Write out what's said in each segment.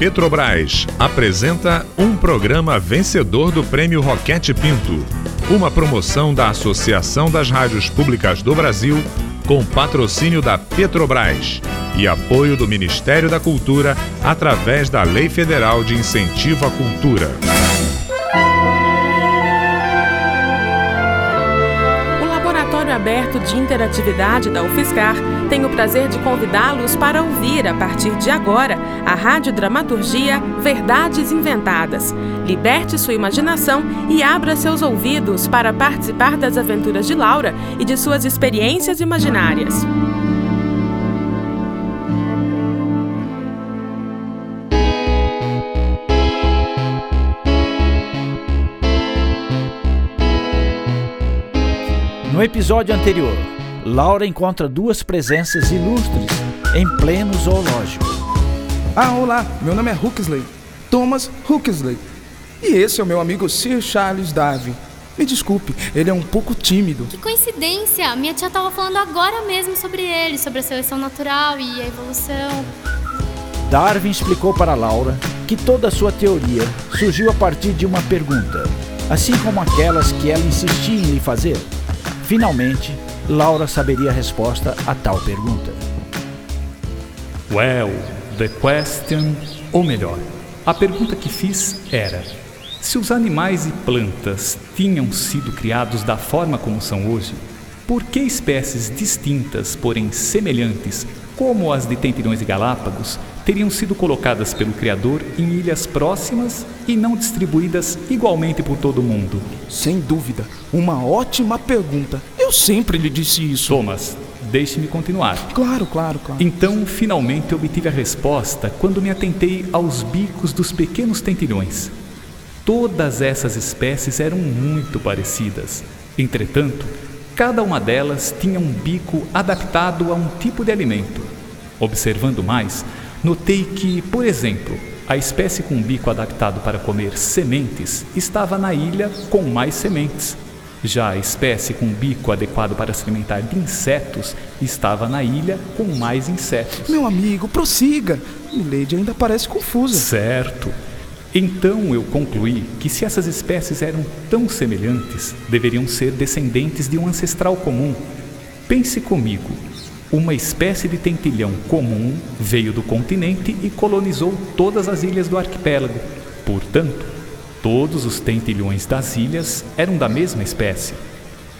Petrobras apresenta um programa vencedor do Prêmio Roquete Pinto, uma promoção da Associação das Rádios Públicas do Brasil, com patrocínio da Petrobras e apoio do Ministério da Cultura através da Lei Federal de Incentivo à Cultura. Aberto de interatividade da UFSCar, tenho o prazer de convidá-los para ouvir, a partir de agora, a radiodramaturgia Verdades Inventadas. Liberte sua imaginação e abra seus ouvidos para participar das aventuras de Laura e de suas experiências imaginárias. No episódio anterior, Laura encontra duas presenças ilustres em pleno zoológico. Ah, olá, meu nome é Huxley, Thomas Huxley. E esse é o meu amigo Sir Charles Darwin. Me desculpe, ele é um pouco tímido. Que coincidência! Minha tia estava falando agora mesmo sobre ele, sobre a seleção natural e a evolução. Darwin explicou para Laura que toda a sua teoria surgiu a partir de uma pergunta, assim como aquelas que ela insistia em lhe fazer. Finalmente, Laura saberia a resposta a tal pergunta. Well, the question, ou melhor, a pergunta que fiz era: se os animais e plantas tinham sido criados da forma como são hoje, por que espécies distintas, porém semelhantes, como as de tentilhões e galápagos, teriam sido colocadas pelo Criador em ilhas próximas e não distribuídas igualmente por todo o mundo? Sem dúvida, uma ótima pergunta. Eu sempre lhe disse isso. Thomas, deixe-me continuar. Claro, claro, claro. Então, finalmente obtive a resposta quando me atentei aos bicos dos pequenos tentilhões. Todas essas espécies eram muito parecidas. Entretanto, cada uma delas tinha um bico adaptado a um tipo de alimento. Observando mais, notei que, por exemplo, a espécie com bico adaptado para comer sementes estava na ilha com mais sementes. Já a espécie com bico adequado para se alimentar de insetos estava na ilha com mais insetos. Meu amigo, prossiga. Milady ainda parece confusa. Certo. Então eu concluí que se essas espécies eram tão semelhantes, deveriam ser descendentes de um ancestral comum. Pense comigo. Uma espécie de tentilhão comum veio do continente e colonizou todas as ilhas do arquipélago. Portanto, todos os tentilhões das ilhas eram da mesma espécie.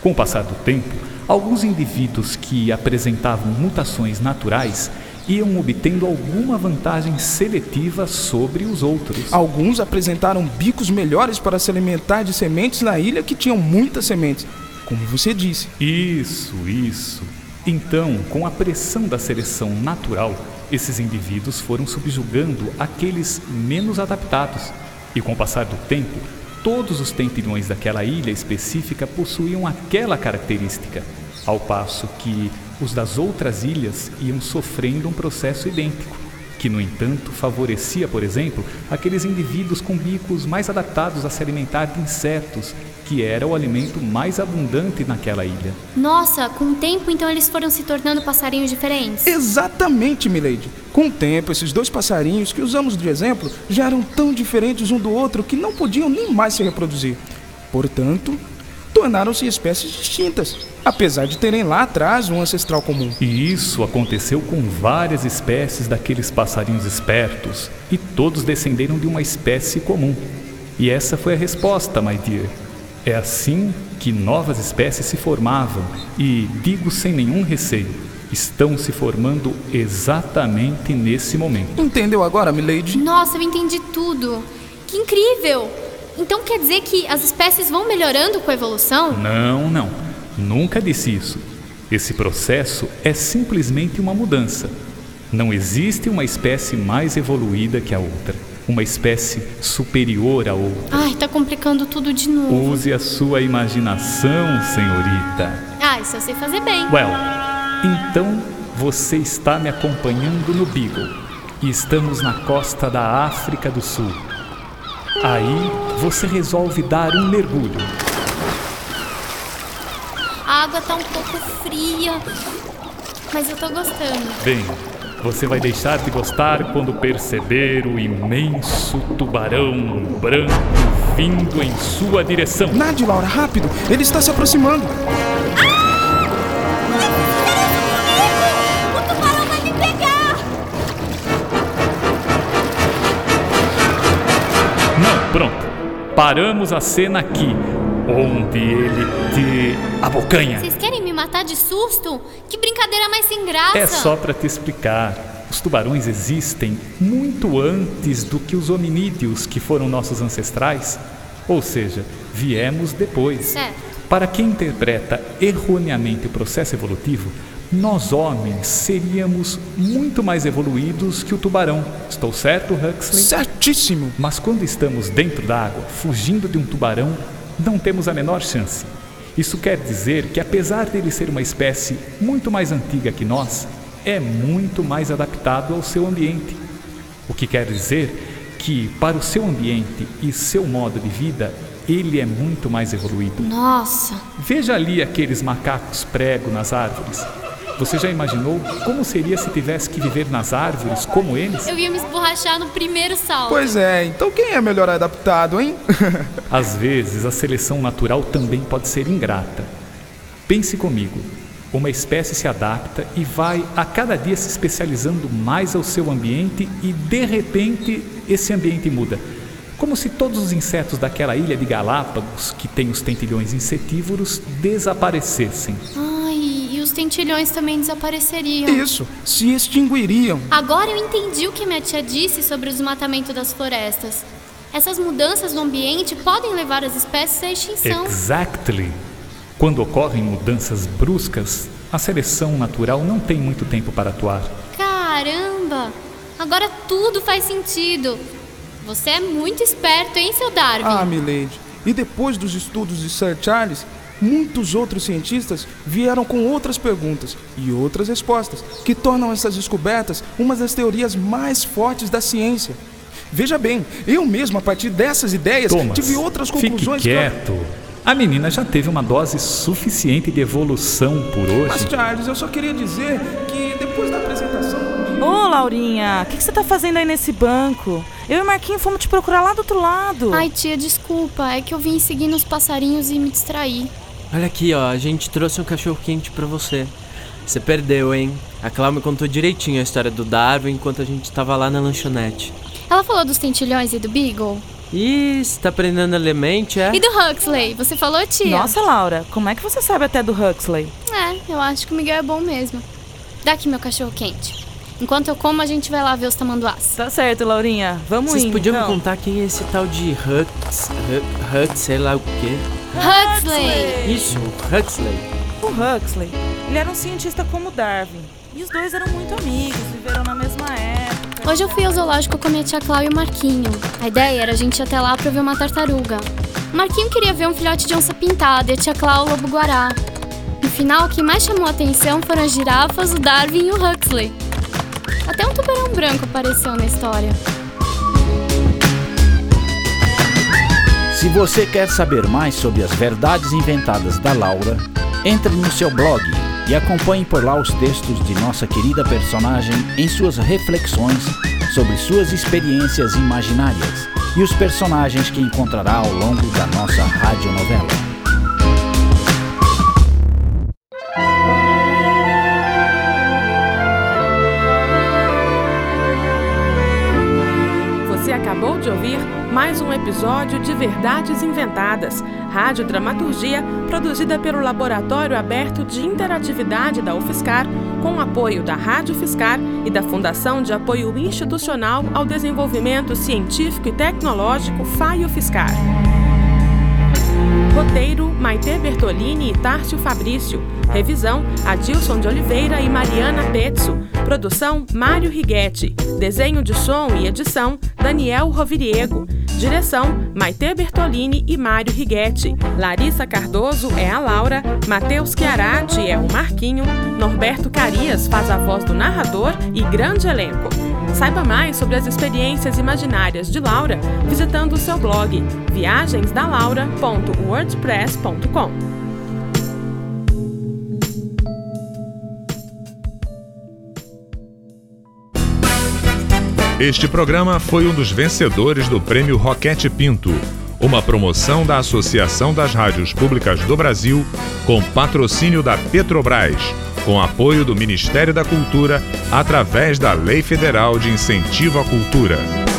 Com o passar do tempo, alguns indivíduos que apresentavam mutações naturais iam obtendo alguma vantagem seletiva sobre os outros. Alguns apresentaram bicos melhores para se alimentar de sementes na ilha que tinham muitas sementes, como você disse. Isso, isso. Então, com a pressão da seleção natural, esses indivíduos foram subjugando aqueles menos adaptados. E com o passar do tempo, todos os tentilhões daquela ilha específica possuíam aquela característica, ao passo que os das outras ilhas iam sofrendo um processo idêntico, que, no entanto, favorecia, por exemplo, aqueles indivíduos com bicos mais adaptados a se alimentar de insetos, que era o alimento mais abundante naquela ilha. Nossa, com o tempo então eles foram se tornando passarinhos diferentes? Exatamente, Milady. Com o tempo, esses dois passarinhos que usamos de exemplo já eram tão diferentes um do outro que não podiam nem mais se reproduzir. Portanto, tornaram-se espécies distintas, apesar de terem lá atrás um ancestral comum. E isso aconteceu com várias espécies daqueles passarinhos espertos, e todos descenderam de uma espécie comum. E essa foi a resposta, my dear. É assim que novas espécies se formavam, e digo sem nenhum receio, estão se formando exatamente nesse momento. Entendeu agora, Milady? Nossa, eu entendi tudo. Que incrível! Então quer dizer que as espécies vão melhorando com a evolução? Não, não. Nunca disse isso. Esse processo é simplesmente uma mudança. Não existe uma espécie mais evoluída que a outra, uma espécie superior à outra. Ai, tá complicando tudo de novo. Use a sua imaginação, senhorita. Ah, isso eu sei fazer bem. Well, então você está me acompanhando no Beagle e estamos na costa da África do Sul. Aí você resolve dar um mergulho. A água tá um pouco fria, mas eu tô gostando. Bem, Você vai deixar de gostar quando perceber o imenso tubarão branco vindo em sua direção. Nade, Laura, rápido! Ele está se aproximando. Paramos a cena aqui, onde ele te abocanha. Vocês querem me matar de susto? Que brincadeira mais sem graça! É só para te explicar. Os tubarões existem muito antes do que os hominídeos, que foram nossos ancestrais. Ou seja, viemos depois. Certo. Para quem interpreta erroneamente o processo evolutivo, nós homens seríamos muito mais evoluídos que o tubarão. Estou certo, Huxley? Certíssimo! Mas quando estamos dentro d'água, fugindo de um tubarão, não temos a menor chance. Isso quer dizer que, apesar dele ser uma espécie muito mais antiga que nós, é muito mais adaptado ao seu ambiente. O que quer dizer que, para o seu ambiente e seu modo de vida, ele é muito mais evoluído. Nossa! Veja ali aqueles macacos prego nas árvores. Você já imaginou como seria se tivesse que viver nas árvores como eles? Eu ia me esborrachar no primeiro salto. Pois é, então quem é melhor adaptado, hein? Às vezes, a seleção natural também pode ser ingrata. Pense comigo. Uma espécie se adapta e vai a cada dia se especializando mais ao seu ambiente e de repente esse ambiente muda. Como se todos os insetos daquela ilha de Galápagos, que tem os tentilhões insetívoros, desaparecessem. Ai, os tentilhões também desapareceriam. Isso, se extinguiriam. Agora eu entendi o que minha tia disse sobre o desmatamento das florestas. Essas mudanças no ambiente podem levar as espécies à extinção. Exactly. Quando ocorrem mudanças bruscas, a seleção natural não tem muito tempo para atuar. Caramba! Agora tudo faz sentido. Você é muito esperto, hein, seu Darwin? Ah, Milady. E depois dos estudos de Sir Charles, muitos outros cientistas vieram com outras perguntas e outras respostas que tornam essas descobertas uma das teorias mais fortes da ciência. Veja bem, eu mesmo, a partir dessas ideias, Thomas, tive outras conclusões. fique quieto. A menina já teve uma dose suficiente de evolução por Mas, hoje. Charles, eu só queria dizer que depois da apresentação. Ô, Laurinha, o que, que você tá fazendo aí nesse banco? Eu e o Marquinho fomos te procurar lá do outro lado. Ai, tia, desculpa. É que eu vim seguindo os passarinhos e me distraí. Olha aqui, ó, a gente trouxe um cachorro quente pra você. Você perdeu, hein? A Cláudia me contou direitinho a história do Darwin enquanto a gente tava lá na lanchonete. Ela falou dos tentilhões e do Beagle? Ih, você tá aprendendo elemente, é? E do Huxley? Você falou, tia? Nossa, Laura, como é que você sabe até do Huxley? É, eu acho que o Miguel é bom mesmo. Dá aqui meu cachorro quente. Enquanto eu como, a gente vai lá ver os tamanduás. Tá certo, Laurinha. Vamos Vocês indo, podiam me então. contar quem é esse tal de Hux... Hu- Hux, sei lá o quê? Huxley! Isso, Huxley. O Huxley, ele era um cientista como Darwin. E os dois eram muito amigos, viveram na mesma época. Hoje eu fui ao zoológico com a minha tia Cláudia e o Marquinho. A ideia era a gente ir até lá pra ver uma tartaruga. O Marquinho queria ver um filhote de onça pintada e a tia Cláudia o lobo-guará. No final, quem mais chamou a atenção foram as girafas, o Darwin e o Huxley. Até um tubarão branco apareceu na história. Se você quer saber mais sobre as verdades inventadas da Laura, entre no seu blog e acompanhe por lá os textos de nossa querida personagem em suas reflexões sobre suas experiências imaginárias e os personagens que encontrará ao longo da nossa radionovela. Acabou de ouvir mais um episódio de Verdades Inventadas, rádio dramaturgia produzida pelo Laboratório Aberto de Interatividade da UFSCar, com apoio da Rádio Fiscar e da Fundação de Apoio Institucional ao Desenvolvimento Científico e Tecnológico FAIO. Roteiro: Maite Bertolini e Tárcio Fabrício. Revisão: Adilson de Oliveira e Mariana Petzo. Produção: Mário Righetti. Desenho de som e edição: Daniel Roviriego. Direção: Maite Bertolini e Mário Righetti. Larissa Cardoso é a Laura. Matheus Chiarati é o Marquinho. Norberto Carias faz a voz do narrador e grande elenco. Saiba mais sobre as experiências imaginárias de Laura visitando o seu blog viagensdalaura.wordpress.com. Este programa foi um dos vencedores do Prêmio Roquete Pinto, uma promoção da Associação das Rádios Públicas do Brasil, com patrocínio da Petrobras, com apoio do Ministério da Cultura, através da Lei Federal de Incentivo à Cultura.